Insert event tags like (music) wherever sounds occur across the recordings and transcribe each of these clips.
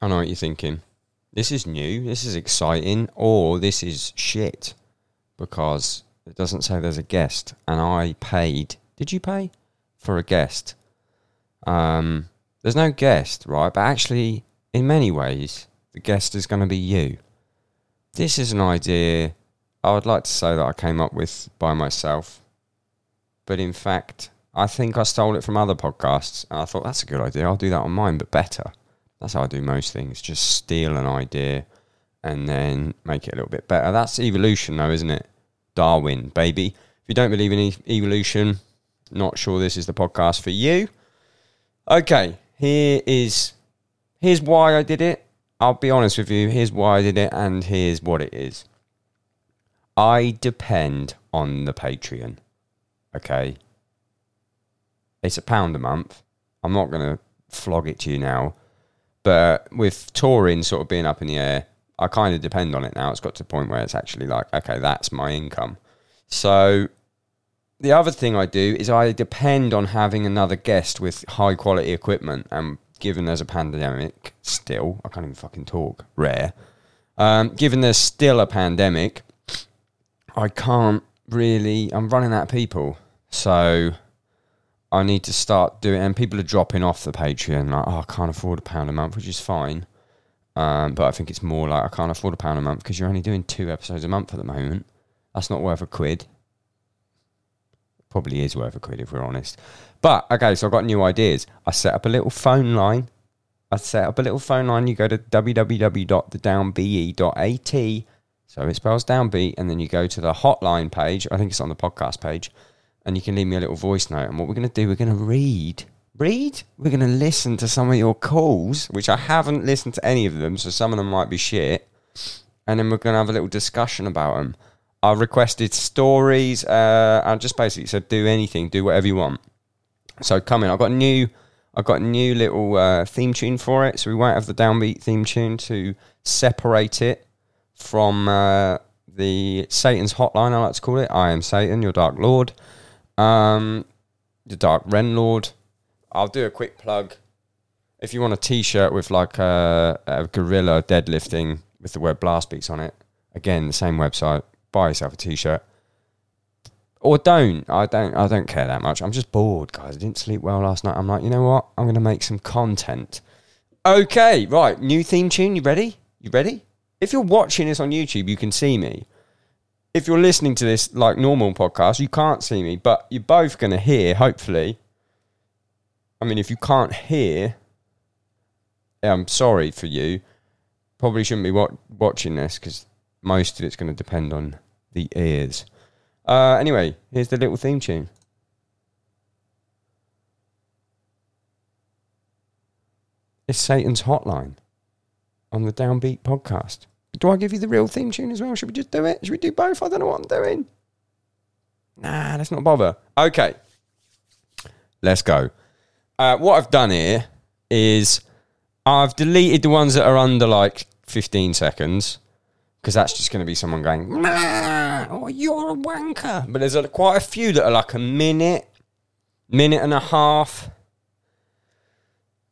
I know what you're thinking. This is new, this is exciting, or this is shit. Because it doesn't say there's a guest. And I paid. Did you pay? For a guest. Um, there's no guest, right? But actually, in many ways, the guest is going to be you. This is an idea I would like to say that I came up with by myself. But in fact, I think I stole it from other podcasts. And I thought that's a good idea. I'll do that on mine, but better. That's how I do most things. Just steal an idea and then make it a little bit better. That's evolution, though, isn't it? Darwin, baby. If you don't believe in e- evolution, not sure this is the podcast for you. Okay, here is here's why I did it. I'll be honest with you. Here's why I did it, and here's what it is. I depend on the Patreon. Okay, it's a pound a month. I'm not going to flog it to you now. But with touring sort of being up in the air, I kind of depend on it now. It's got to the point where it's actually like, okay, that's my income. So the other thing I do is I depend on having another guest with high quality equipment. And given there's a pandemic still, I can't even fucking talk, rare. Um, given there's still a pandemic, I can't really, I'm running out of people. So I need to start doing, and people are dropping off the Patreon. Like, oh, I can't afford a pound a month, which is fine. Um, but I think it's more like I can't afford a pound a month because you're only doing two episodes a month at the moment. That's not worth a quid. Probably is worth a quid if we're honest. But okay, so I've got new ideas. I set up a little phone line. I set up a little phone line. You go to www.thedownbe.at. So it spells downbeat, and then you go to the hotline page. I think it's on the podcast page and you can leave me a little voice note. And what we're going to do, we're going to read, read. We're going to listen to some of your calls, which I haven't listened to any of them, so some of them might be shit. And then we're going to have a little discussion about them. I requested stories. Uh, I just basically said, do anything, do whatever you want. So come in. I've got a new, I've got a new little uh, theme tune for it. So we won't have the downbeat theme tune to separate it from uh, the Satan's hotline. I like to call it. I am Satan, your dark lord. Um, the Dark Ren Lord. I'll do a quick plug. If you want a T-shirt with like a, a gorilla deadlifting with the word Blast Beats on it, again the same website. Buy yourself a T-shirt, or don't. I don't. I don't care that much. I'm just bored, guys. I didn't sleep well last night. I'm like, you know what? I'm to make some content. Okay, right. New theme tune. You ready? You ready? If you're watching this on YouTube, you can see me if you're listening to this like normal podcast, you can't see me, but you're both going to hear, hopefully. I mean, if you can't hear, I'm sorry for you. Probably shouldn't be wa- watching this because most of it's going to depend on the ears. Uh, anyway, here's the little theme tune. It's Satan's Hotline on the Downbeat podcast. Do I give you the real theme tune as well? Should we just do it? Should we do both? I don't know what I'm doing. Nah, let's not bother. Okay. Let's go. Uh, what I've done here is I've deleted the ones that are under like 15 seconds because that's just going to be someone going, oh, you're a wanker. But there's a, quite a few that are like a minute, minute and a half.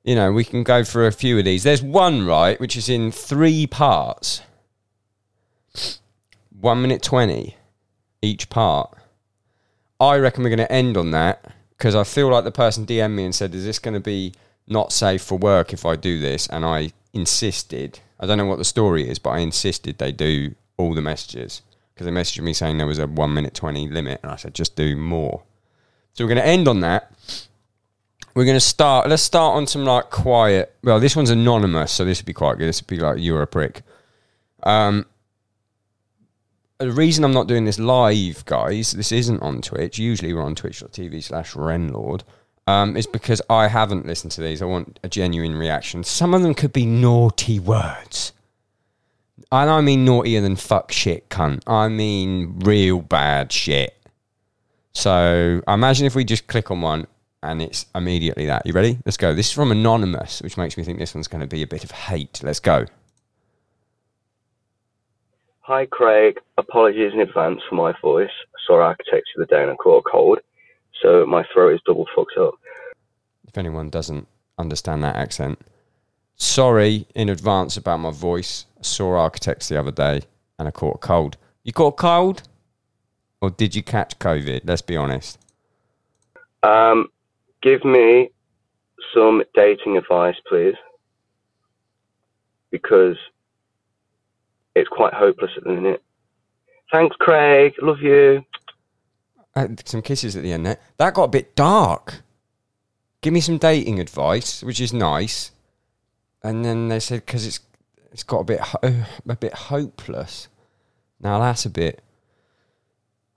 You know, we can go through a few of these. There's one, right, which is in three parts one minute 20 each part. I reckon we're going to end on that because I feel like the person DM'd me and said, Is this going to be not safe for work if I do this? And I insisted, I don't know what the story is, but I insisted they do all the messages because they messaged me saying there was a one minute 20 limit. And I said, Just do more. So we're going to end on that. We're going to start, let's start on some like quiet. Well, this one's anonymous, so this would be quite good. This would be like, You're a prick. Um, the reason I'm not doing this live, guys, this isn't on Twitch. Usually we're on twitch.tv slash Renlord. um, is because I haven't listened to these. I want a genuine reaction. Some of them could be naughty words. And I mean naughtier than fuck shit cunt. I mean real bad shit. So imagine if we just click on one and it's immediately that. You ready? Let's go. This is from Anonymous, which makes me think this one's going to be a bit of hate. Let's go. Hi, Craig. Apologies in advance for my voice. Sorry I texted you the day and I caught a cold, so my throat is double fucked up. If anyone doesn't understand that accent, sorry in advance about my voice. I saw architects the other day and I caught a cold. You caught a cold? Or did you catch COVID? Let's be honest. Um, give me some dating advice, please, because it's quite hopeless at the minute. Thanks, Craig. Love you. Uh, some kisses at the end there. That got a bit dark. Give me some dating advice, which is nice. And then they said because it's it's got a bit ho- a bit hopeless. Now that's a bit.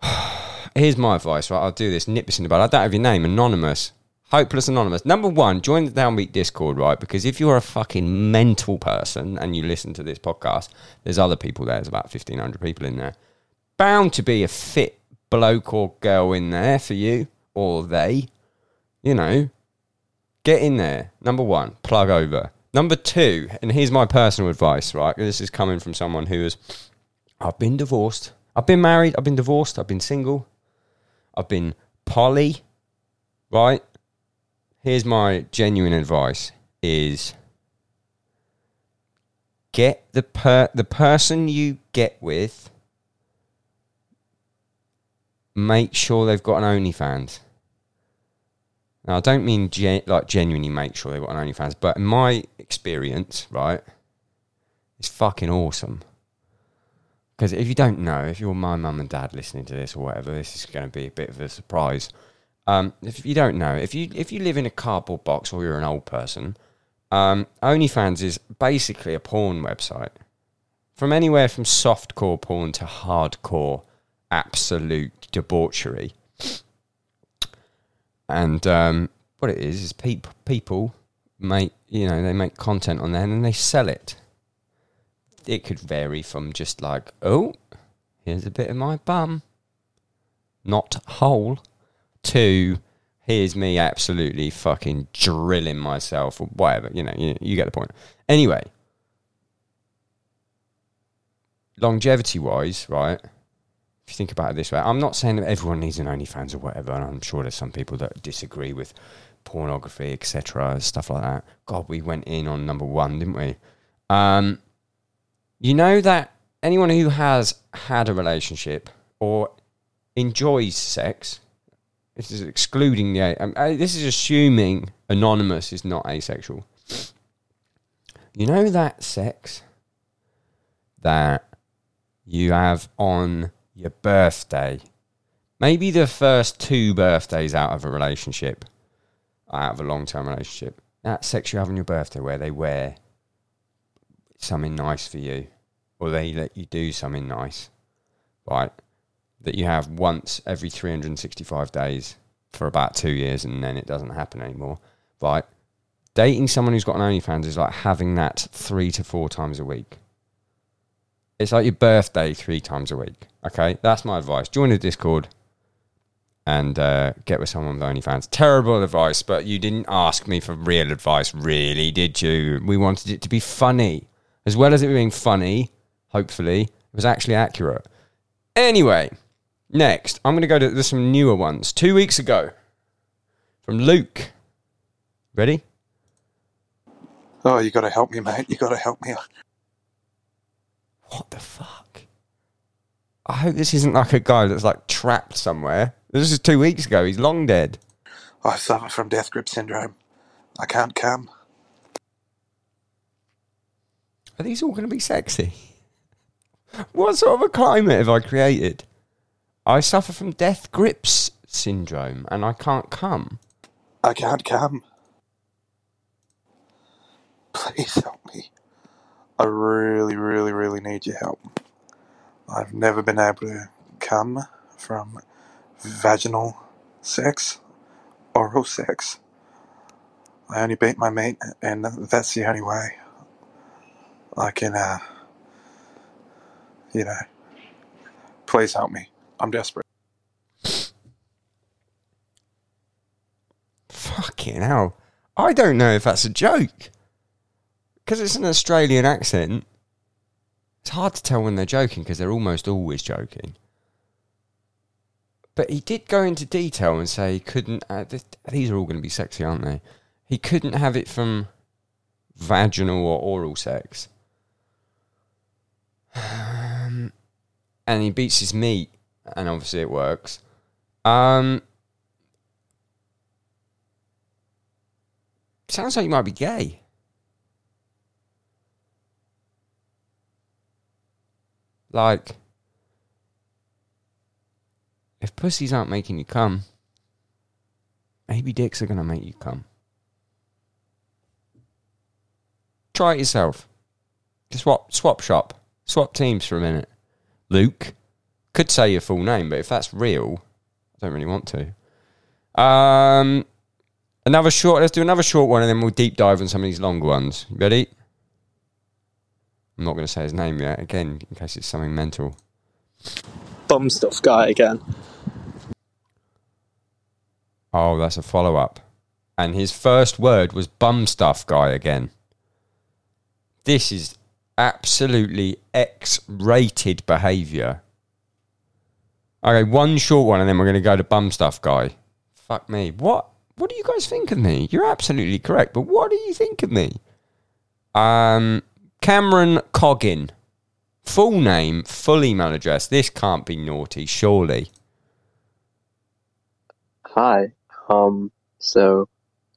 (sighs) Here's my advice, right? I'll do this. Nip this in the bud. I don't have your name. Anonymous. Hopeless Anonymous. Number one, join the Downbeat Discord, right? Because if you're a fucking mental person and you listen to this podcast, there's other people there. There's about 1,500 people in there. Bound to be a fit bloke or girl in there for you or they. You know, get in there. Number one, plug over. Number two, and here's my personal advice, right? This is coming from someone who has, I've been divorced. I've been married. I've been divorced. I've been single. I've been poly, right? Here's my genuine advice is get the per the person you get with make sure they've got an OnlyFans. Now I don't mean gen- like genuinely make sure they've got an OnlyFans, but in my experience, right, it's fucking awesome. Because if you don't know, if you're my mum and dad listening to this or whatever, this is going to be a bit of a surprise. Um, if you don't know, if you if you live in a cardboard box or you're an old person, um, OnlyFans is basically a porn website. From anywhere from softcore porn to hardcore, absolute debauchery. And um, what it is is peop- people make you know they make content on there and they sell it. It could vary from just like oh, here's a bit of my bum, not whole to here's me absolutely fucking drilling myself or whatever. You know, you, you get the point. Anyway, longevity wise, right? If you think about it this way, I'm not saying that everyone needs an OnlyFans or whatever, and I'm sure there's some people that disagree with pornography, etc., stuff like that. God, we went in on number one, didn't we? Um, you know that anyone who has had a relationship or enjoys sex, this is excluding the. Um, uh, this is assuming anonymous is not asexual. You know that sex that you have on your birthday, maybe the first two birthdays out of a relationship, out of a long term relationship. That sex you have on your birthday where they wear something nice for you, or they let you do something nice, right? That you have once every 365 days for about two years and then it doesn't happen anymore, right? Dating someone who's got an OnlyFans is like having that three to four times a week. It's like your birthday three times a week. Okay, that's my advice. Join the Discord and uh, get with someone with OnlyFans. Terrible advice, but you didn't ask me for real advice, really, did you? We wanted it to be funny. As well as it being funny, hopefully, it was actually accurate. Anyway, next, I'm going to go to there's some newer ones. Two weeks ago, from Luke. Ready? Oh, you got to help me, mate. You got to help me. What the fuck? I hope this isn't like a guy that's like trapped somewhere. This is two weeks ago. He's long dead. I suffer from death grip syndrome. I can't come. Are these all going to be sexy? (laughs) What sort of a climate have I created? I suffer from death grips syndrome and I can't come. I can't come. Please help me. I really, really, really need your help. I've never been able to come from vaginal sex oral sex. I only beat my mate, and that's the only way I can, uh, you know. Please help me. I'm desperate. Fucking hell. I don't know if that's a joke. Because it's an Australian accent, it's hard to tell when they're joking because they're almost always joking. But he did go into detail and say he couldn't. Uh, th- these are all going to be sexy, aren't they? He couldn't have it from vaginal or oral sex. (sighs) Um, and he beats his meat, and obviously it works. Um, sounds like you might be gay. Like, if pussies aren't making you come, maybe dicks are going to make you come. Try it yourself. Just Swap, swap shop. Swap teams for a minute. Luke. Could say your full name, but if that's real, I don't really want to. Um, another short. Let's do another short one, and then we'll deep dive on some of these longer ones. Ready? I'm not going to say his name yet. Again, in case it's something mental. Bum stuff guy again. Oh, that's a follow up. And his first word was bum stuff guy again. This is absolutely X rated behaviour. Okay, one short one, and then we're going to go to bum stuff guy. Fuck me. What? What do you guys think of me? You're absolutely correct, but what do you think of me? Um, Cameron Coggin. Full name, full email address. This can't be naughty, surely. Hi. Um, so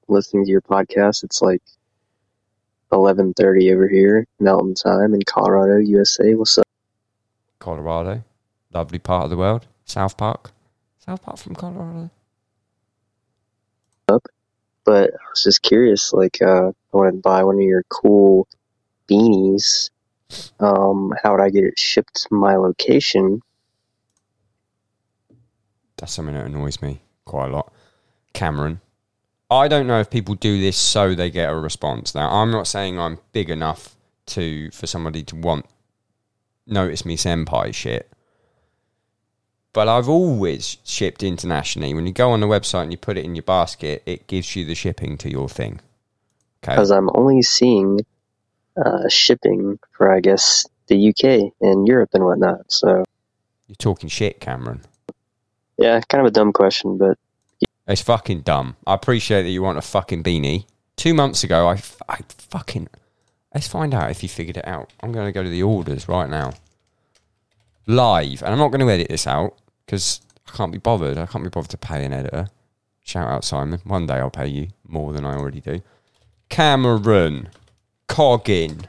listening to your podcast, it's like 11:30 over here, Mountain Time in Colorado, USA. What's up? Colorado. Lovely part of the world. South Park. South Park from Colorado. Up, But I was just curious, like, uh, I wanted to buy one of your cool beanies. Um, how would I get it shipped to my location? That's something that annoys me quite a lot. Cameron. I don't know if people do this so they get a response. Now, I'm not saying I'm big enough to for somebody to want notice me senpai shit. But I've always shipped internationally. When you go on the website and you put it in your basket, it gives you the shipping to your thing. Okay. Because I'm only seeing uh, shipping for, I guess, the UK and Europe and whatnot. So, You're talking shit, Cameron. yeah, kind of a dumb question, but It's fucking dumb. I appreciate that you want a fucking beanie. Two months ago, I, f- I fucking. Let's find out if you figured it out. I'm going to go to the orders right now. Live. And I'm not going to edit this out because I can't be bothered. I can't be bothered to pay an editor. Shout out, Simon. One day I'll pay you more than I already do. Cameron Coggin.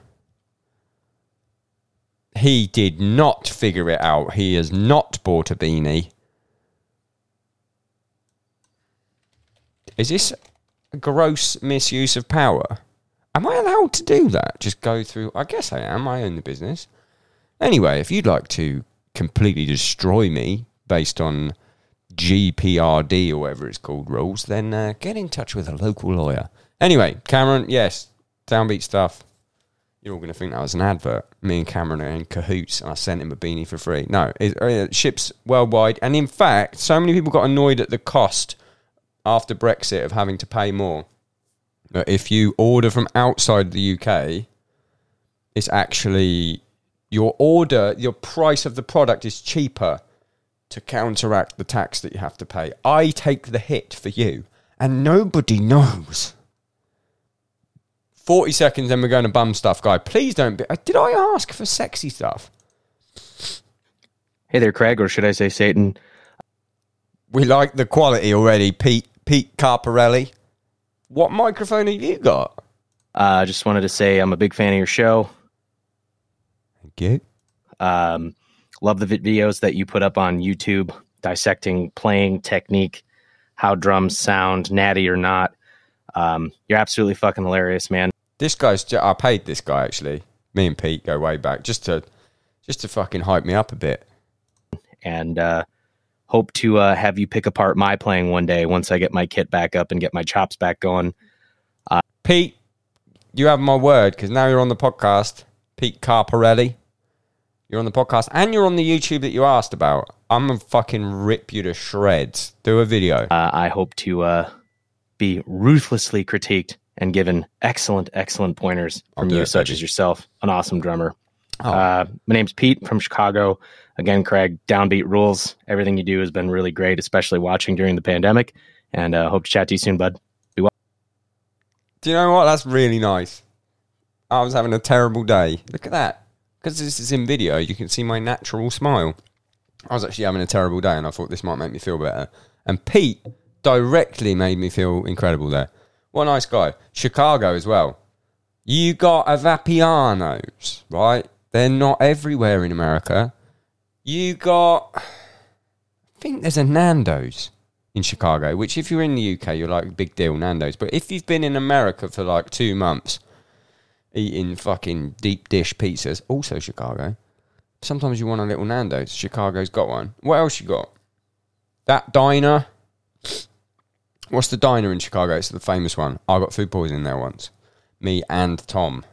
He did not figure it out. He has not bought a beanie. Is this a gross misuse of power? Am I allowed to do that? Just go through. I guess I am. I own the business. Anyway, if you'd like to completely destroy me based on GPRD or whatever it's called rules, then uh, get in touch with a local lawyer. Anyway, Cameron, yes, downbeat stuff. You're all going to think that was an advert. Me and Cameron are in cahoots, and I sent him a beanie for free. No, it, uh, it ships worldwide, and in fact, so many people got annoyed at the cost after Brexit of having to pay more. But if you order from outside the UK, it's actually your order, your price of the product is cheaper to counteract the tax that you have to pay. I take the hit for you, and nobody knows. 40 seconds, then we're going to bum stuff, guy. Please don't be. uh, Did I ask for sexy stuff? Hey there, Craig, or should I say Satan? We like the quality already, Pete. Pete Carparelli. What microphone have you got? I uh, just wanted to say I'm a big fan of your show. Thank you. Um, love the videos that you put up on YouTube dissecting playing technique, how drums sound, natty or not. Um, you're absolutely fucking hilarious, man. This guy's. I paid this guy actually. Me and Pete go way back just to, just to fucking hype me up a bit. And uh, hope to uh, have you pick apart my playing one day once I get my kit back up and get my chops back going. Uh, Pete, you have my word because now you're on the podcast. Pete Carparelli, you're on the podcast and you're on the YouTube that you asked about. I'm gonna fucking rip you to shreds. Do a video. Uh, I hope to uh, be ruthlessly critiqued and given excellent, excellent pointers from you, it, such baby. as yourself, an awesome drummer. Oh. Uh, my name's Pete from Chicago. Again, Craig, Downbeat rules. Everything you do has been really great, especially watching during the pandemic. And uh, hope to chat to you soon, bud. Be well. Do you know what? That's really nice. I was having a terrible day. Look at that. Because this is in video, you can see my natural smile. I was actually having a terrible day and I thought this might make me feel better. And Pete directly made me feel incredible there. What a nice guy. Chicago as well. You got Avapianos, right? They're not everywhere in America. You got, I think there's a Nando's in Chicago, which if you're in the UK, you're like big deal Nando's. But if you've been in America for like two months eating fucking deep dish pizzas, also Chicago, sometimes you want a little Nando's. Chicago's got one. What else you got? That diner. What's the diner in Chicago? It's the famous one. I got food poisoning there once. Me and Tom.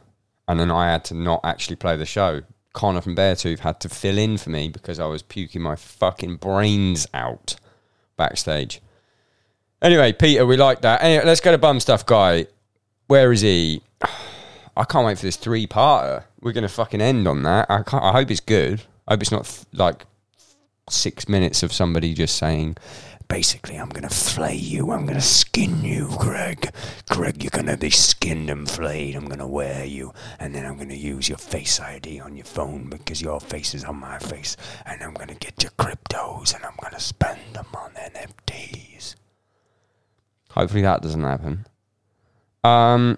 And then I had to not actually play the show. Connor from Beartooth had to fill in for me because I was puking my fucking brains out backstage. Anyway, Peter, we like that. Anyway, let's go to bum stuff, guy. Where is he? I can't wait for this three parter. We're gonna fucking end on that. I can't, I hope it's good. I hope it's not like six minutes of somebody just saying, basically, I'm gonna flay you. I'm gonna skin you, Greg. Greg, you're gonna be skinned and flayed. I'm gonna wear you, and then I'm gonna use your Face ID on your phone because your face is on my face, and I'm gonna get your cryptos and I'm gonna spend them on NFTs. Hopefully that doesn't happen. Um,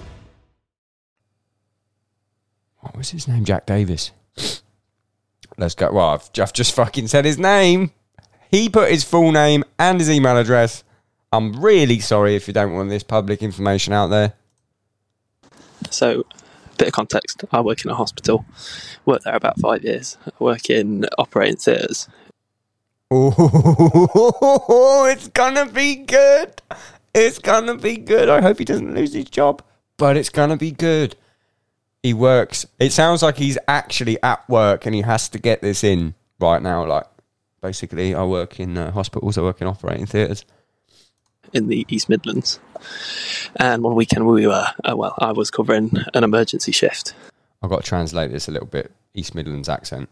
What was his name? Jack Davis. Let's go. Well, I've, I've just fucking said his name. He put his full name and his email address. I'm really sorry if you don't want this public information out there. So, bit of context. I work in a hospital. Worked there about five years. I work in operating theatres. Oh, (laughs) it's gonna be good. It's gonna be good. I hope he doesn't lose his job, but it's gonna be good. He works. It sounds like he's actually at work and he has to get this in right now. Like, basically, I work in uh, hospitals. I work in operating theatres. in the East Midlands. And one weekend we were, uh, well, I was covering an emergency shift. I've got to translate this a little bit. East Midlands accent.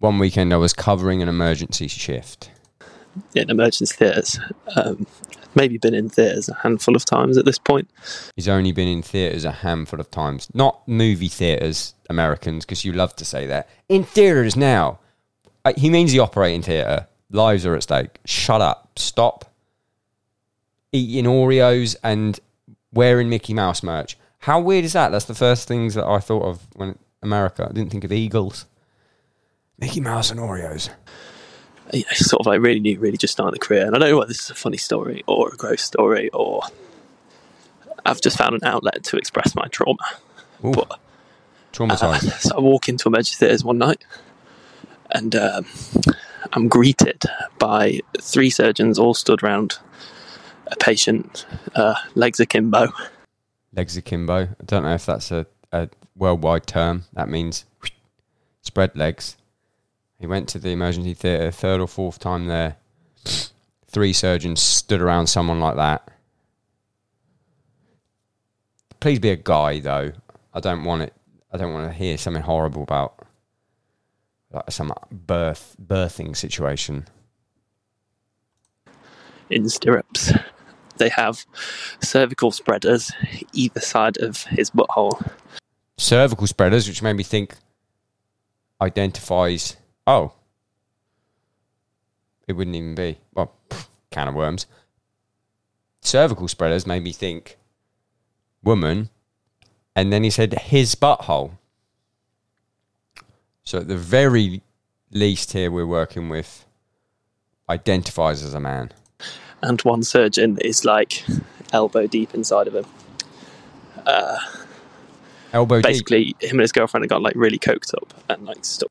One weekend I was covering an emergency shift. in emergency theatres. Um, maybe been in theatres a handful of times at this point. He's only been in theatres a handful of times. Not movie theatres, Americans, because you love to say that. In theatres now. He means the operating theatre. Lives are at stake. Shut up. Stop eating Oreos and wearing Mickey Mouse merch. How weird is that? That's the first things that I thought of when America. I didn't think of Eagles. Mickey Mouse and Oreos. Sort of like really new, really just starting the career. And I don't know whether this is a funny story or a gross story or I've just found an outlet to express my trauma. Ooh, But traumatized. so I walk into emergency theatres one night and um, I'm greeted by three surgeons all stood round a patient, uh, legs akimbo. legs akimbo. I don't know if that's a, a worldwide term. That means spread legs. He went to the emergency theatre, third or fourth time there. Three surgeons stood around someone like that. Please be a guy, though. I don't want it. I don't want to hear something horrible about like some birth birthing situation. in stirrups. They have cervical spreaders either side of his butthole. cervical spreaders, which made me think identifies. Oh, it wouldn't even be well, pff, can of worms. cervical spreaders made me think woman, and then he said his butthole. So at the very least, here we're working with identifies as a man. and one surgeon is like elbow deep inside of him. Uh, Elbow deep. Basically, him and his girlfriend had got like really coked up and like stuck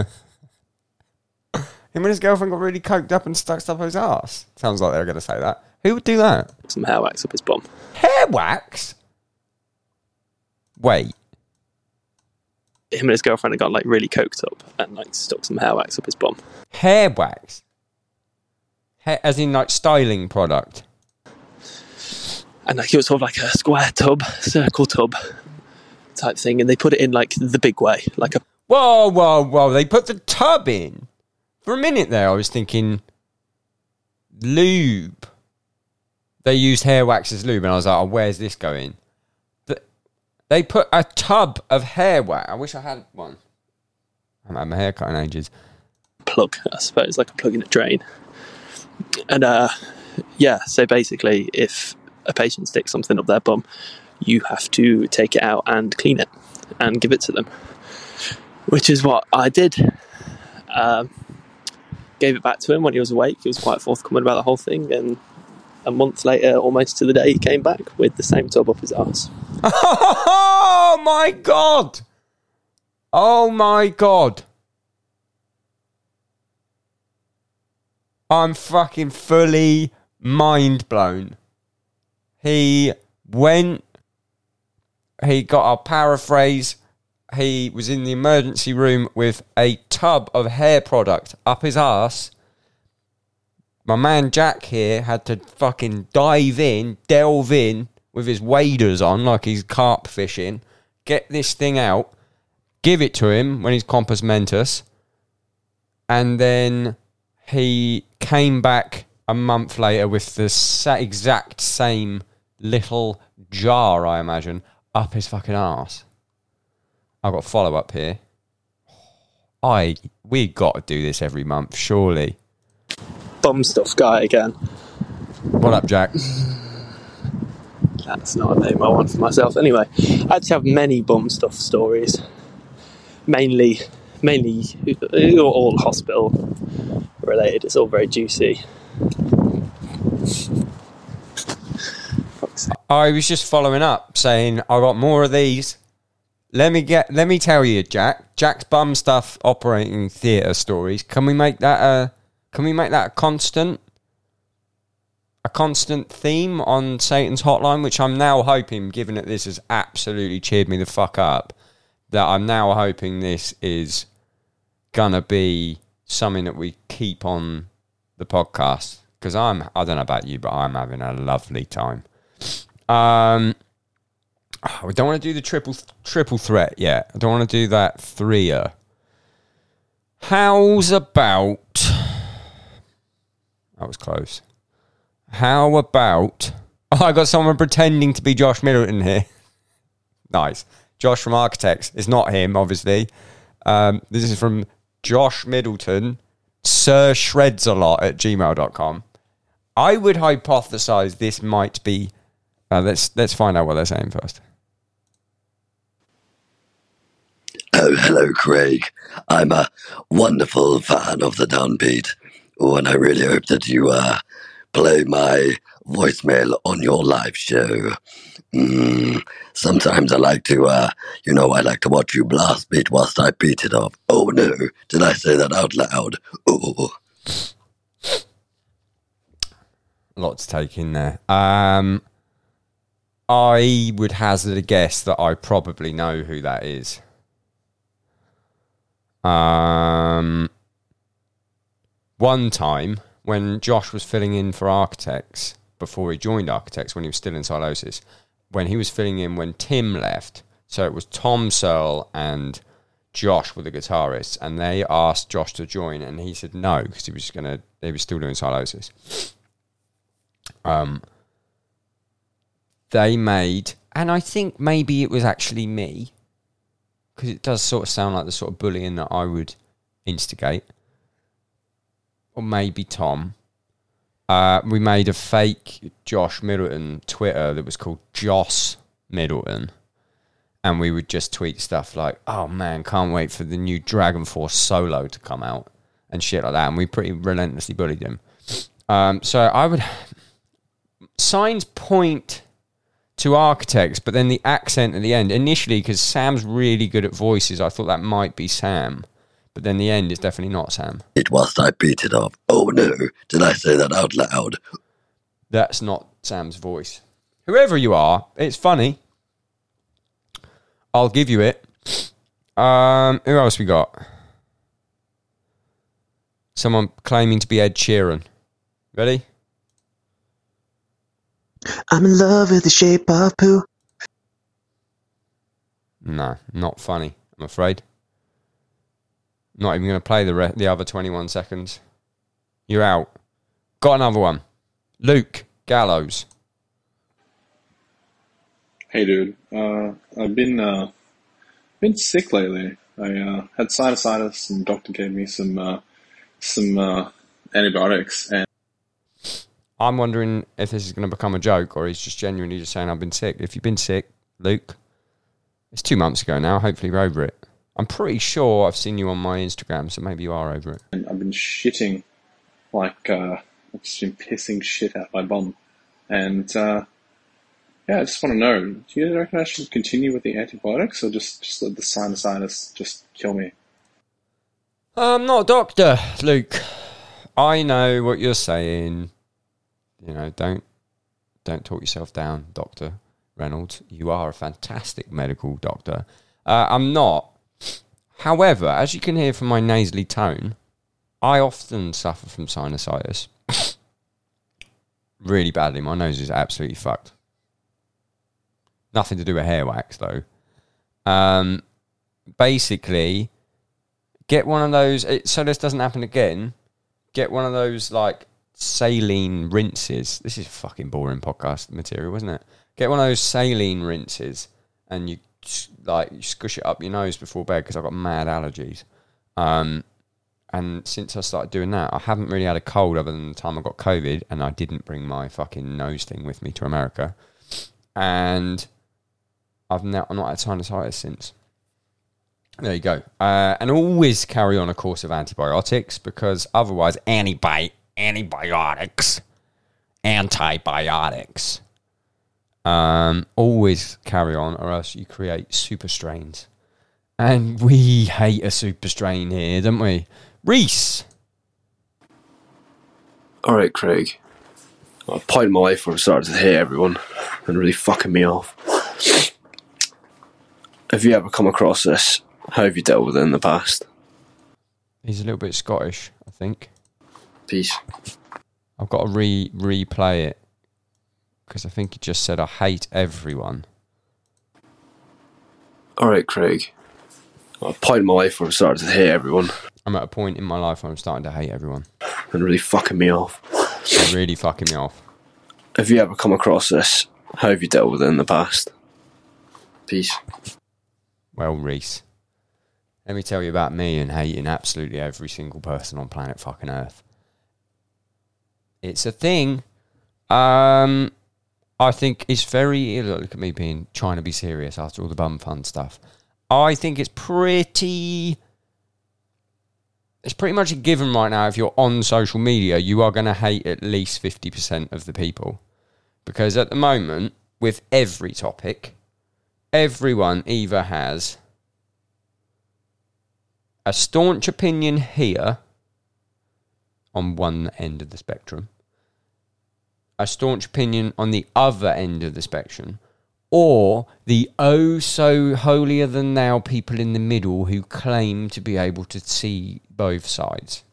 (laughs) Him and his girlfriend got really coked up and stuck stuff up his ass. Sounds like they were going to say that. Who would do that? some hair wax up his bum. Hair wax? Wait. Him and his girlfriend had got like really coked up and like stuck some hair wax up his bum. Hair wax? Hair, as in like styling product? And like it was sort of like a square tub, circle tub type thing, and they put it in like the big way, like a Whoa, whoa, whoa. They put the tub in. For a minute there, I was thinking lube. They used hair wax as lube, and I was like, oh, where's this going? They put a tub of hair wax. I wish I had one. I haven't had my hair cut in ages. plug, I suppose, like a plug in a drain. And uh, yeah, so basically, if a patient sticks something up their bum, you have to take it out and clean it and give it to them, which is what I did. Um, gave it back to him when he was awake. He was quite forthcoming about the whole thing, and a month later, almost to the day, he came back with the same tub up his ass. (laughs) Oh my god! Oh my god! I'm fucking fully mind blown. He went, he got, I'll paraphrase, he was in the emergency room with a tub of hair product up his ass. My man Jack here had to fucking dive in, delve in with his waders on, like he's carp fishing, get this thing out, give it to him when he's compos mentis, and then he came back a month later with the exact same little jar, I imagine, up his fucking ass. I've got follow up here. I we got to do this every month, surely. Bum stuff guy again. What up, Jack? That's not a name I want for myself. Anyway, I actually have many bum stuff stories. Mainly, mainly all hospital related. It's all very juicy. I was just following up, saying I got more of these. Let me get. Let me tell you, Jack. Jack's bum stuff operating theatre stories. Can we make that a? Can we make that a constant? A constant theme on Satan's Hotline, which I'm now hoping, given that this has absolutely cheered me the fuck up, that I'm now hoping this is gonna be something that we keep on the podcast because I'm. I don't know about you, but I'm having a lovely time. Um, (sighs) oh, we don't want to do the triple triple threat yet. I don't want to do that threer. How's about? That was close. How about? Oh, I got someone pretending to be Josh Middleton here. (laughs) nice. Josh from Architects. It's not him, obviously. Um, this is from Josh Middleton, Sir Shreds a lot at gmail.com. I would hypothesize this might be. Uh, let's let's find out what they're saying first. Oh, hello, Craig. I'm a wonderful fan of the downbeat. Oh, and I really hope that you uh, play my voicemail on your live show. Mm, sometimes I like to, uh, you know, I like to watch you blast beat whilst I beat it off. Oh no, did I say that out loud? Oh, lot to take in there. Um, I would hazard a guess that I probably know who that is. Um, one time when Josh was filling in for Architects before he joined Architects, when he was still in Sylosis, when he was filling in when Tim left, so it was Tom Searle and Josh were the guitarists, and they asked Josh to join, and he said no because he was gonna. They were still doing Sylosis. Um, they made, and I think maybe it was actually me, because it does sort of sound like the sort of bullying that I would instigate, or maybe Tom. Uh, we made a fake Josh Middleton Twitter that was called Joss Middleton. And we would just tweet stuff like, oh man, can't wait for the new Dragon Force solo to come out and shit like that. And we pretty relentlessly bullied him. Um, so I would. (sighs) Signs point to architects, but then the accent at the end. Initially, because Sam's really good at voices, I thought that might be Sam. But then the end is definitely not Sam. It was I beat it off. Oh no, did I say that out loud? That's not Sam's voice. Whoever you are, it's funny. I'll give you it. Um, who else we got? Someone claiming to be Ed Sheeran. Ready? I'm in love with the shape of poo. No, not funny. I'm afraid. Not even going to play the re- the other 21 seconds. You're out. Got another one. Luke Gallows. Hey, dude. Uh, I've been uh, been sick lately. I uh, had sinusitis, and the doctor gave me some uh, some uh, antibiotics. And I'm wondering if this is going to become a joke or he's just genuinely just saying I've been sick. If you've been sick, Luke, it's two months ago now. Hopefully you're over it. I'm pretty sure I've seen you on my Instagram, so maybe you are over it. I've been shitting like uh, I've just been pissing shit out my bum. And uh, yeah, I just want to know: Do you reckon I should continue with the antibiotics, or just just let the sinusitis just kill me? I'm not a doctor, Luke. I know what you're saying. You know, don't don't talk yourself down, Doctor Reynolds. You are a fantastic medical doctor. Uh, I'm not. However, as you can hear from my nasally tone, I often suffer from sinusitis. (coughs) really badly. My nose is absolutely fucked. Nothing to do with hair wax though. Um, basically, get one of those. It, so this doesn't happen again. Get one of those like saline rinses. This is fucking boring podcast material, isn't it? Get one of those saline rinses, and you like you squish it up your nose before bed because I've got mad allergies. Um, and since I started doing that, I haven't really had a cold other than the time I got COVID, and I didn't bring my fucking nose thing with me to America. And I've now not had sinusitis since. There you go. Uh, and always carry on a course of antibiotics because otherwise, antibi- antibiotics, antibiotics. Um, always carry on, or else you create super strains. And we hate a super strain here, don't we? Reese. Alright, Craig. A point in my life where I started to hate everyone and really fucking me off. Have you ever come across this? How have you dealt with it in the past? He's a little bit Scottish, I think. Peace. I've got to re replay it because I think he just said I hate everyone. Alright, Craig. A point in my life where I started to hate everyone I'm at a point in my life where I'm starting to hate everyone. and really fucking me off. They're really fucking me off. Have you ever come across this? How have you dealt with it in the past? Peace. Well, Reese, let me tell you about me and hating absolutely every single person on planet fucking Earth. It's a thing. Um, I think it's very. Look at me being trying to be serious after all the bum fun stuff. I think it's pretty. It's pretty much a given right now. If you're on social media, you are going to hate at least fifty percent of the people, because at the moment, with every topic, everyone either has a staunch opinion here on one end of the spectrum, a staunch opinion on the other end of the spectrum, or the oh so holier than thou people in the middle who claim to be able to see both sides.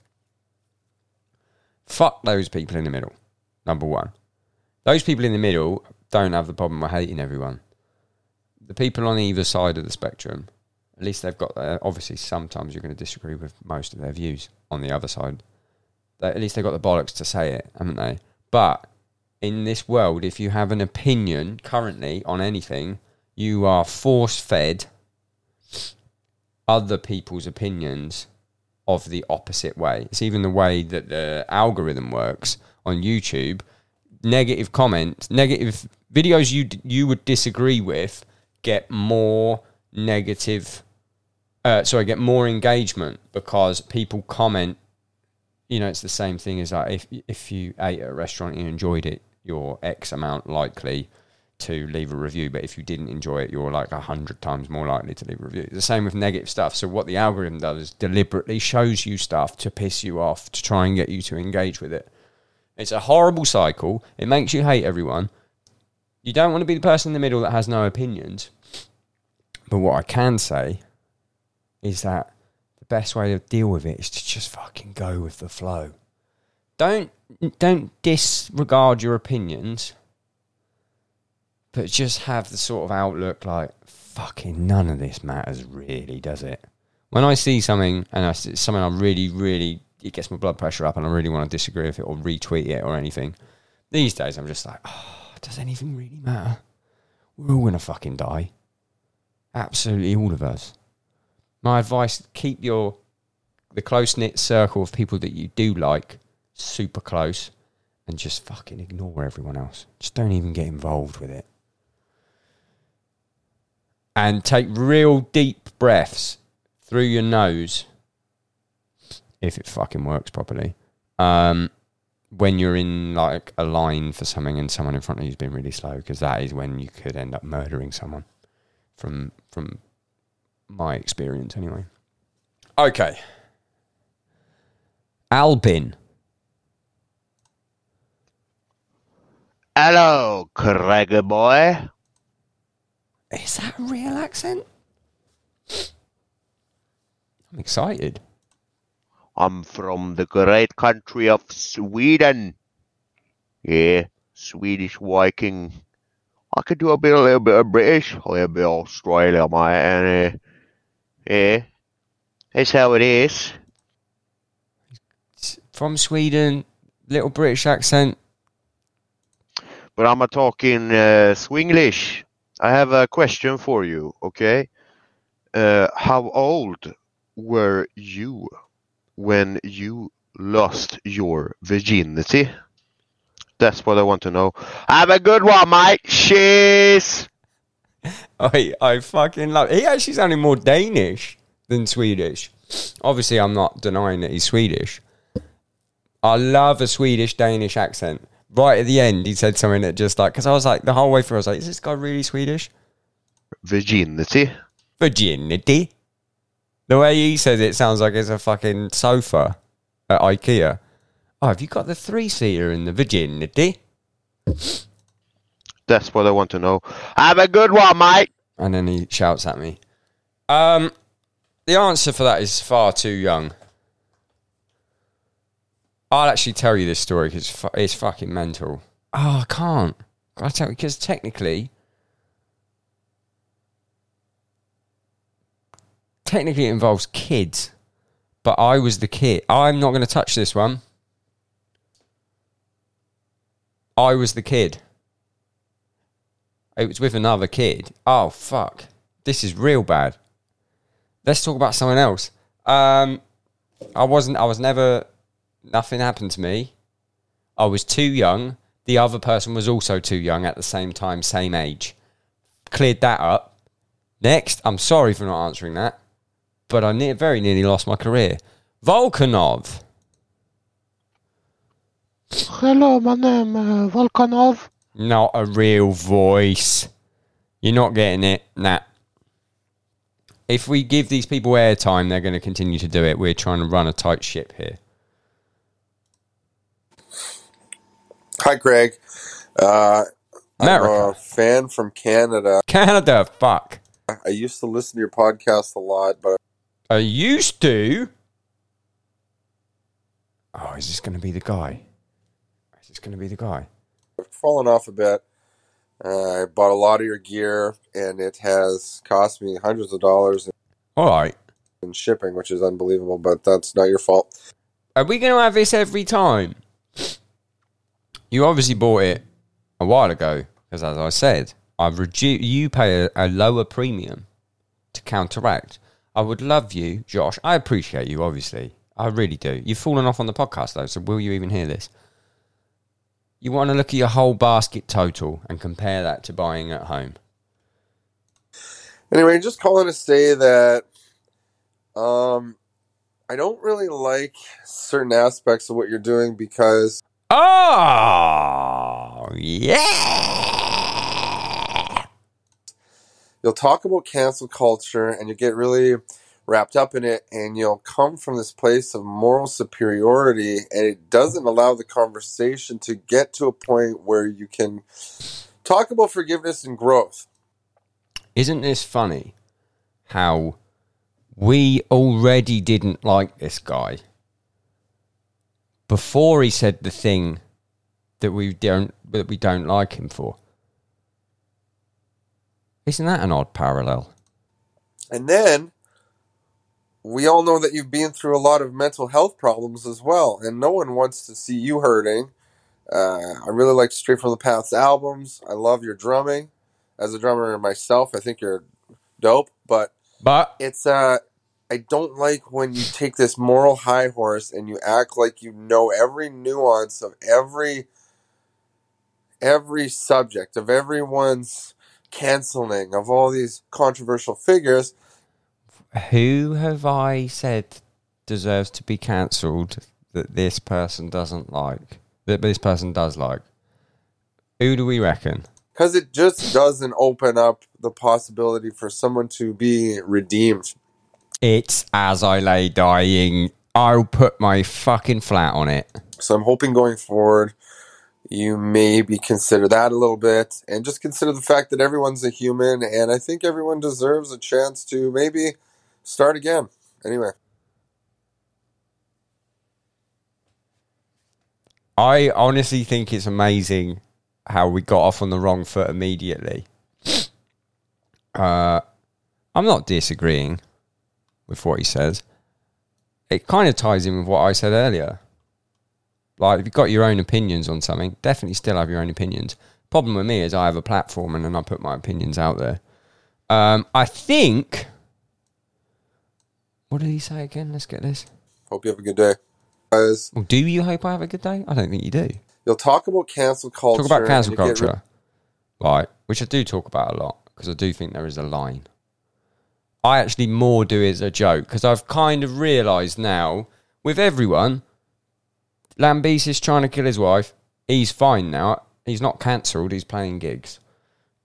Fuck those people in the middle, number one. Those people in the middle don't have the problem with hating everyone the people on either side of the spectrum, at least they've got their, obviously sometimes you're going to disagree with most of their views on the other side. They, at least they've got the bollocks to say it, haven't they? But in this world, if you have an opinion currently on anything, you are force fed other people's opinions of the opposite way. It's even the way that the algorithm works on YouTube. Negative comments, negative videos you you would disagree with get more negative. Uh, sorry, get more engagement because people comment. You know, it's the same thing as like if if you ate at a restaurant and you enjoyed it, you're X amount likely to leave a review. But if you didn't enjoy it, you're like a hundred times more likely to leave a review. The same with negative stuff. So what the algorithm does is deliberately shows you stuff to piss you off to try and get you to engage with it. It's a horrible cycle. It makes you hate everyone. You don't want to be the person in the middle that has no opinions. But what I can say is that best way to deal with it is to just fucking go with the flow. Don't don't disregard your opinions, but just have the sort of outlook like fucking none of this matters really, does it? When I see something and I see something I really, really it gets my blood pressure up and I really want to disagree with it or retweet it or anything. These days I'm just like, oh, does anything really matter? We're all gonna fucking die. Absolutely all of us. My advice: keep your the close knit circle of people that you do like super close, and just fucking ignore everyone else. Just don't even get involved with it. And take real deep breaths through your nose, if it fucking works properly. Um, when you're in like a line for something and someone in front of you's been really slow, because that is when you could end up murdering someone. From from my experience, anyway. Okay. Albin. Hello, Craig boy. Is that a real accent? I'm excited. I'm from the great country of Sweden. Yeah, Swedish Viking. I could do a bit, a little bit of British, a little bit of Australia, mate, and uh, yeah, that's how it is. From Sweden, little British accent. But I'm a talking uh, Swinglish. I have a question for you, okay? Uh, how old were you when you lost your virginity? That's what I want to know. Have a good one, mate. Cheers. (laughs) I I fucking love. He actually sounded more Danish than Swedish. Obviously, I'm not denying that he's Swedish. I love a Swedish Danish accent. Right at the end, he said something that just like because I was like the whole way through, I was like, is this guy really Swedish? Virginity. Virginity. The way he says it sounds like it's a fucking sofa at IKEA. Oh, have you got the three seater in the virginity? That's what I want to know. Have a good one, mate. And then he shouts at me. Um, the answer for that is far too young. I'll actually tell you this story because it's, fu- it's fucking mental. Oh, I can't. I tell because technically, technically it involves kids, but I was the kid. I'm not going to touch this one. I was the kid. It was with another kid. Oh fuck! This is real bad. Let's talk about someone else. Um, I wasn't. I was never. Nothing happened to me. I was too young. The other person was also too young at the same time, same age. Cleared that up. Next, I'm sorry for not answering that, but I very nearly lost my career. Volkanov. Hello, my name uh, Volkanov. Not a real voice. You're not getting it. Nah. If we give these people airtime, they're going to continue to do it. We're trying to run a tight ship here. Hi, Craig. Uh, I'm a fan from Canada. Canada, fuck. I used to listen to your podcast a lot, but I used to. Oh, is this going to be the guy? Is this going to be the guy? Fallen off a bit. Uh, I bought a lot of your gear, and it has cost me hundreds of dollars All right. in shipping, which is unbelievable, but that's not your fault. Are we going to have this every time? You obviously bought it a while ago, because as I said, I've reduced. You pay a, a lower premium to counteract. I would love you, Josh. I appreciate you, obviously. I really do. You've fallen off on the podcast, though, so will you even hear this? You want to look at your whole basket total and compare that to buying at home. Anyway, just calling to say that um, I don't really like certain aspects of what you're doing because Oh, yeah. you'll talk about cancel culture and you get really wrapped up in it and you'll come from this place of moral superiority and it doesn't allow the conversation to get to a point where you can talk about forgiveness and growth. Isn't this funny how we already didn't like this guy before he said the thing that we don't that we don't like him for? Isn't that an odd parallel? And then we all know that you've been through a lot of mental health problems as well, and no one wants to see you hurting. Uh, I really like Stray from the Path's albums. I love your drumming. As a drummer myself, I think you're dope, but But it's uh I don't like when you take this moral high horse and you act like you know every nuance of every every subject of everyone's canceling of all these controversial figures who have I said deserves to be cancelled that this person doesn't like? That this person does like? Who do we reckon? because it just doesn't open up the possibility for someone to be redeemed. It's as I lay dying. I'll put my fucking flat on it. So I'm hoping going forward, you maybe consider that a little bit and just consider the fact that everyone's a human and I think everyone deserves a chance to maybe start again. Anyway, I honestly think it's amazing how we got off on the wrong foot immediately. Uh, I'm not disagreeing with what he says. It kind of ties in with what I said earlier. Like, if you've got your own opinions on something, definitely still have your own opinions. Problem with me is I have a platform and then I put my opinions out there. Um, I think. What did he say again? Let's get this. hope you have a good day. Guys, Well, do you hope I have a good day? I don't think you do. you'll talk about cancel culture. Talk about cancel culture, right? Which I do talk about a lot because I do think there is a line. I actually more do it as a joke because I've kind of realised now with everyone, Lambesis is trying to kill his wife. He's fine now. He's not cancelled. He's playing gigs.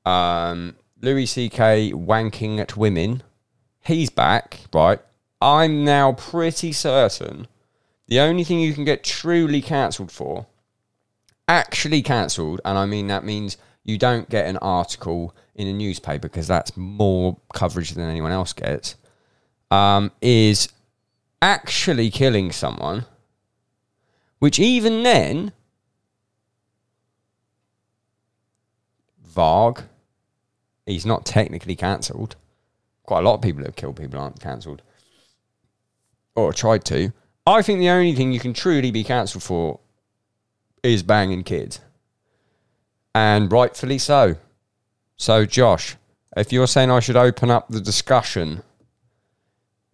Um, Louis C.K. wanking at women. He's back, right? I'm now pretty certain the only thing you can get truly cancelled for actually cancelled, and I mean that means you don't get an article in a newspaper because that's more coverage than anyone else gets, um, is actually killing someone, which even then, Varg, he's not technically cancelled. Quite a lot of people who have killed people aren't cancelled or tried to. I think the only thing you can truly be cancelled for is banging kids. And rightfully so. So, Josh, if you're saying I should open up the discussion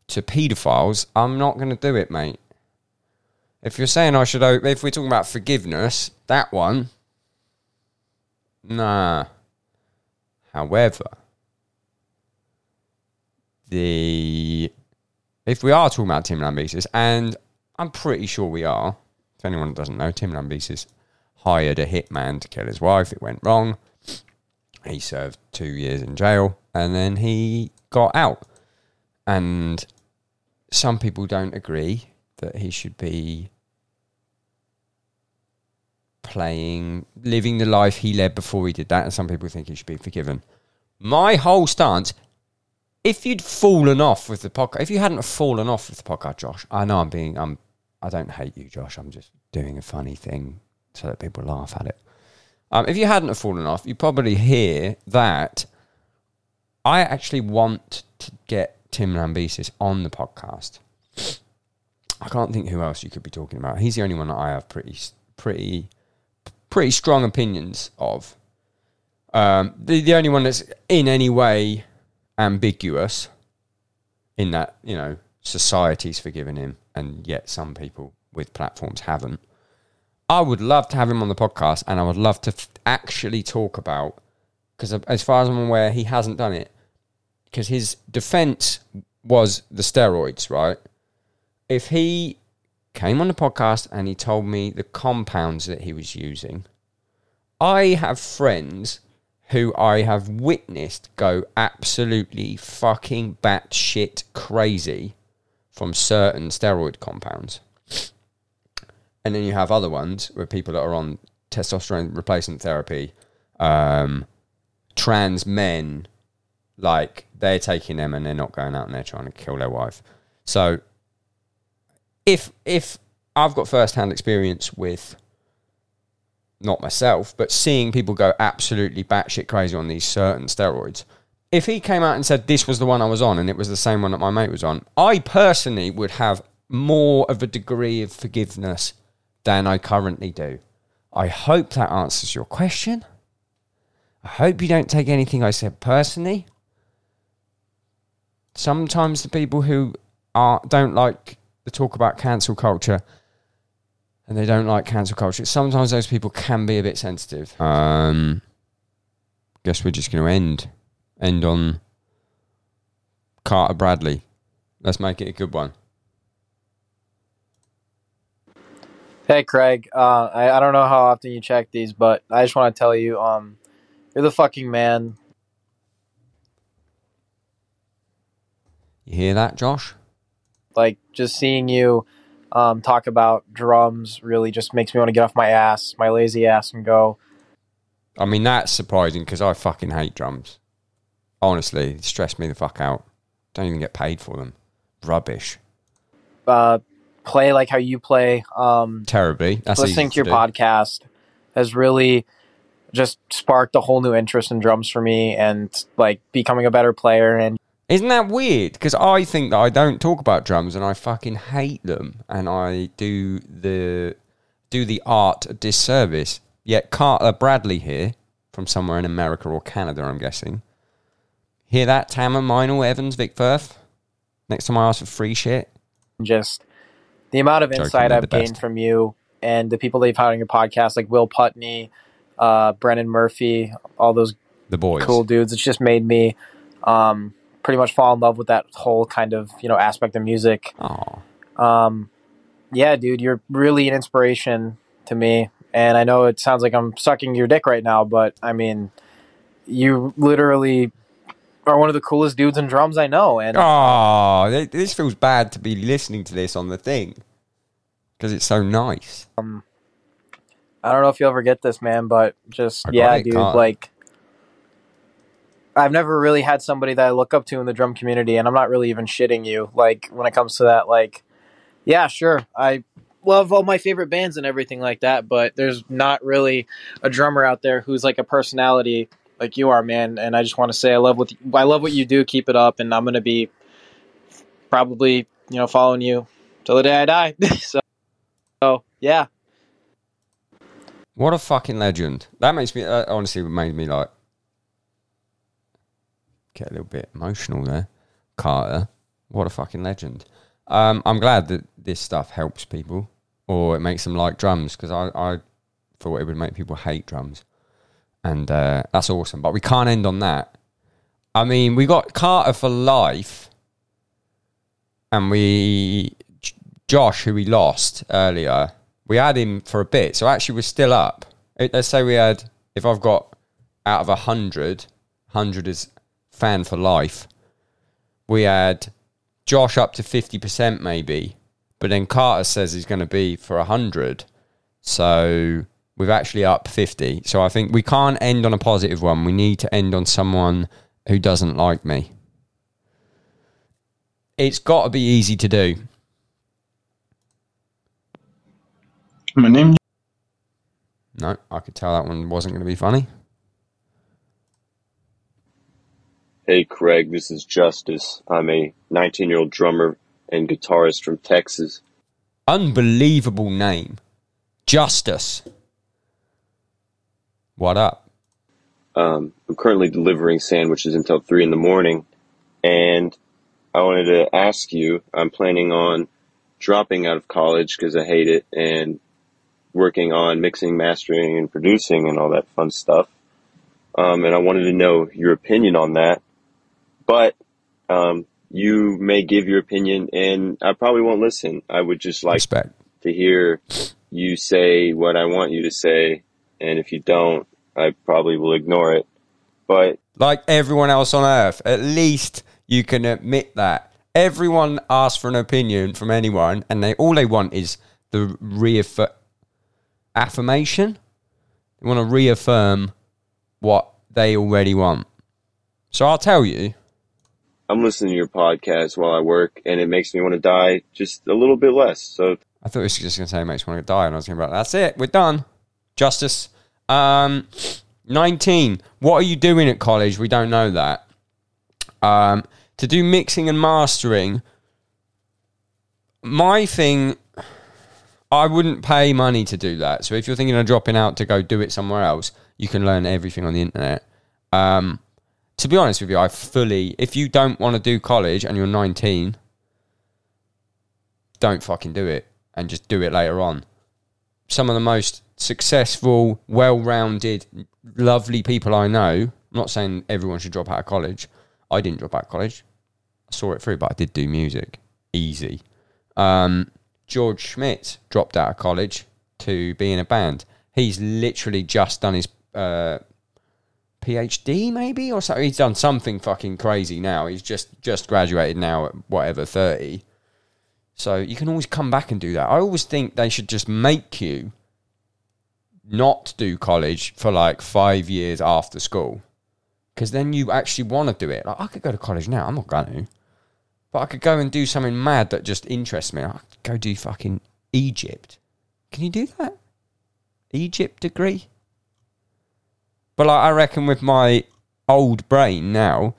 to paedophiles, I'm not going to do it, mate. If you're saying I should, o- if we're talking about forgiveness, that one, nah. However, the if we are talking about Tim Lambesis, and I'm pretty sure we are, if anyone doesn't know, Tim Lambesis hired a hitman to kill his wife. It went wrong. He served two years in jail, and then he got out. And some people don't agree that he should be playing, living the life he led before he did that, and some people think he should be forgiven. My whole stance if you'd fallen off with the podcast, if you hadn't fallen off with the podcast, Josh, I know I'm being, I'm, I don't hate you, Josh. I'm just doing a funny thing so that people laugh at it. Um, if you hadn't have fallen off, you probably hear that I actually want to get Tim Lambesis on the podcast. I can't think who else you could be talking about. He's the only one that I have pretty, pretty, pretty strong opinions of. Um, the the only one that's in any way ambiguous in that you know society's forgiven him, and yet some people with platforms haven't. I would love to have him on the podcast, and I would love to f- actually talk about because as far as I'm aware, he hasn't done it because his defense was the steroids, right? If he came on the podcast and he told me the compounds that he was using, I have friends who I have witnessed go absolutely fucking batshit crazy from certain steroid compounds. And then you have other ones where people that are on testosterone replacement therapy, um, trans men, like they're taking them and they're not going out and they're trying to kill their wife. So if if I've got first hand experience with not myself, but seeing people go absolutely batshit crazy on these certain steroids. If he came out and said this was the one I was on and it was the same one that my mate was on, I personally would have more of a degree of forgiveness than I currently do. I hope that answers your question. I hope you don't take anything I said personally. Sometimes the people who are don't like the talk about cancel culture and they don't like cancel culture. Sometimes those people can be a bit sensitive. Um, guess we're just going to end end on Carter Bradley. Let's make it a good one. Hey Craig, uh, I, I don't know how often you check these, but I just want to tell you, um, you're the fucking man. You hear that, Josh? Like just seeing you um, talk about drums really just makes me want to get off my ass, my lazy ass, and go. I mean, that's surprising because I fucking hate drums. Honestly, it stress me the fuck out. Don't even get paid for them. Rubbish. Uh, play like how you play. Um, Terribly. That's listening to your do. podcast has really just sparked a whole new interest in drums for me, and like becoming a better player. And Isn't that weird? Because I think that I don't talk about drums and I fucking hate them, and I do the do the art a disservice. Yet Carter Bradley here, from somewhere in America or Canada, I'm guessing. Hear that, Tama, Meinl, Evans, Vic Firth? Next time I ask for free shit. just the amount of Joking, insight I've gained best. from you and the people that you've had on your podcast, like Will Putney, uh, Brendan Murphy, all those The boys. cool dudes. It's just made me um, pretty much fall in love with that whole kind of you know aspect of music. Oh, Um, yeah, dude, you're really an inspiration to me. And I know it sounds like I'm sucking your dick right now, but I mean, you literally are one of the coolest dudes in drums I know. And Oh, this feels bad to be listening to this on the thing because it's so nice. um, I don't know if you'll ever get this, man, but just I yeah, dude, like I've never really had somebody that I look up to in the drum community, and I'm not really even shitting you. Like when it comes to that, like yeah, sure, I love all my favorite bands and everything like that, but there's not really a drummer out there who's like a personality like you are, man. And I just want to say I love what I love what you do. Keep it up, and I'm gonna be probably you know following you till the day I die. so, (laughs) so yeah. What a fucking legend. That makes me, uh, honestly, made me like get a little bit emotional there. Carter, what a fucking legend. Um, I'm glad that this stuff helps people or it makes them like drums because I, I thought it would make people hate drums. And uh, that's awesome. But we can't end on that. I mean, we got Carter for life and we, Josh, who we lost earlier, we had him for a bit. So actually, we're still up. Let's say we had, if I've got out of a hundred, hundred is fan for life. We had Josh up to fifty percent maybe, but then Carter says he's going to be for a hundred. So we've actually up fifty. So I think we can't end on a positive one. We need to end on someone who doesn't like me. It's got to be easy to do. My name. No, I could tell that one wasn't going to be funny. Hey Craig, this is Justice. I'm a 19 year old drummer and guitarist from Texas. Unbelievable name. Justice. What up? Um, I'm currently delivering sandwiches until 3 in the morning, and I wanted to ask you. I'm planning on dropping out of college because I hate it and working on mixing, mastering, and producing and all that fun stuff. Um, and I wanted to know your opinion on that. But um, you may give your opinion, and I probably won't listen. I would just like Respect. to hear you say what I want you to say, and if you don't, I probably will ignore it. But Like everyone else on earth, at least you can admit that. Everyone asks for an opinion from anyone, and they all they want is the reaffirmation. affirmation. They want to reaffirm what they already want. So I'll tell you. I'm listening to your podcast while I work, and it makes me want to die just a little bit less. So I thought it was just going to say makes me want to die, and I was going to be like, that's it, we're done. Justice. Um, 19. What are you doing at college? We don't know that. Um, to do mixing and mastering, my thing, I wouldn't pay money to do that. So if you're thinking of dropping out to go do it somewhere else, you can learn everything on the internet. Um, to be honest with you, I fully, if you don't want to do college and you're 19, don't fucking do it and just do it later on. Some of the most successful, well rounded, lovely people I know, I'm not saying everyone should drop out of college. I didn't drop out of college. I saw it through, but I did do music. Easy. Um, George Schmidt dropped out of college to be in a band. He's literally just done his uh, PhD, maybe, or so. He's done something fucking crazy now. He's just just graduated now at whatever thirty. So you can always come back and do that. I always think they should just make you not do college for like five years after school, because then you actually want to do it. Like I could go to college now. I'm not going to, but I could go and do something mad that just interests me. I could go do fucking Egypt. Can you do that? Egypt degree? But like, I reckon with my old brain now,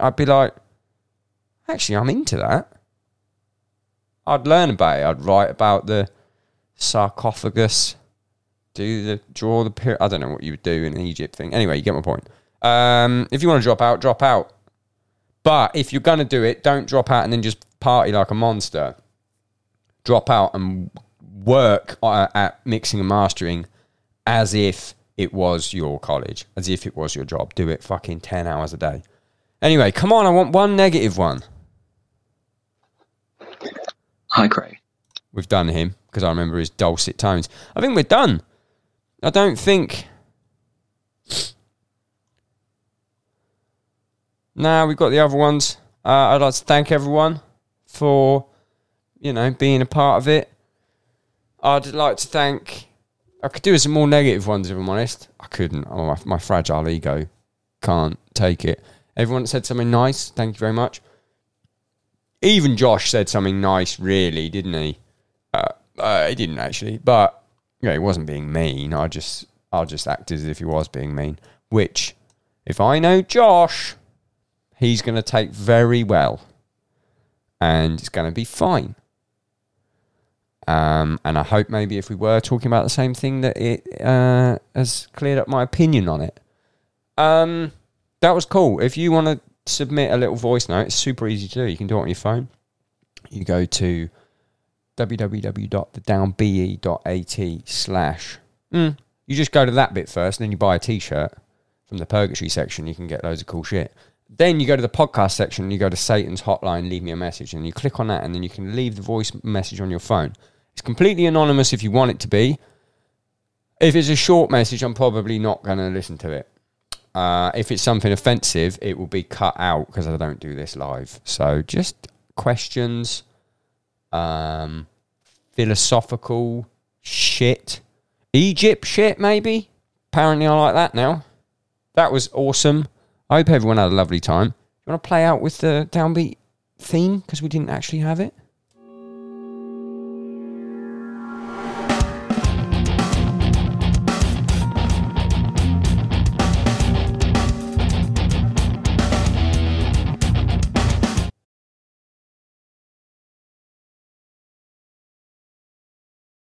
I'd be like, actually, I'm into that. I'd learn about it. I'd write about the sarcophagus, do the draw the pyramid. I don't know what you would do in Egypt thing. Anyway, you get my point. Um, if you want to drop out, drop out. But if you're gonna do it, don't drop out and then just party like a monster. Drop out and work uh, at mixing and mastering as if it was your college, as if it was your job. Do it fucking 10 hours a day. Anyway, come on, I want one negative one. Hi, Craig. We've done him because I remember his dulcet tones. I think we're done. I don't think. Nah, we've got the other ones. Uh, I'd like to thank everyone for, you know, being a part of it. I'd like to thank. I could do some more negative ones if I'm honest. I couldn't. Oh, my, my fragile ego can't take it. Everyone said something nice. Thank you very much. Even Josh said something nice, really, didn't he? Uh, uh, he didn't actually, but yeah, he wasn't being mean. I just, I just acted as if he was being mean. Which, if I know Josh, he's going to take very well, and it's going to be fine. Um, and I hope maybe if we were talking about the same thing, that it uh, has cleared up my opinion on it. Um, that was cool. If you want to submit a little voice note, it's super easy to do. You can do it on your phone. You go to www.thedownbe.at slash. Mm, you just go to that bit first, and then you buy a t-shirt from the purgatory section. You can get loads of cool shit. Then you go to the podcast section, you go to Satan's hotline, leave me a message, and you click on that, and then you can leave the voice message on your phone. It's completely anonymous if you want it to be. If it's a short message, I'm probably not going to listen to it. Uh, if it's something offensive, it will be cut out because I don't do this live. So just questions, um, philosophical shit, Egypt shit, maybe. Apparently, I like that now. That was awesome. I hope everyone had a lovely time. You want to play out with the downbeat theme because we didn't actually have it?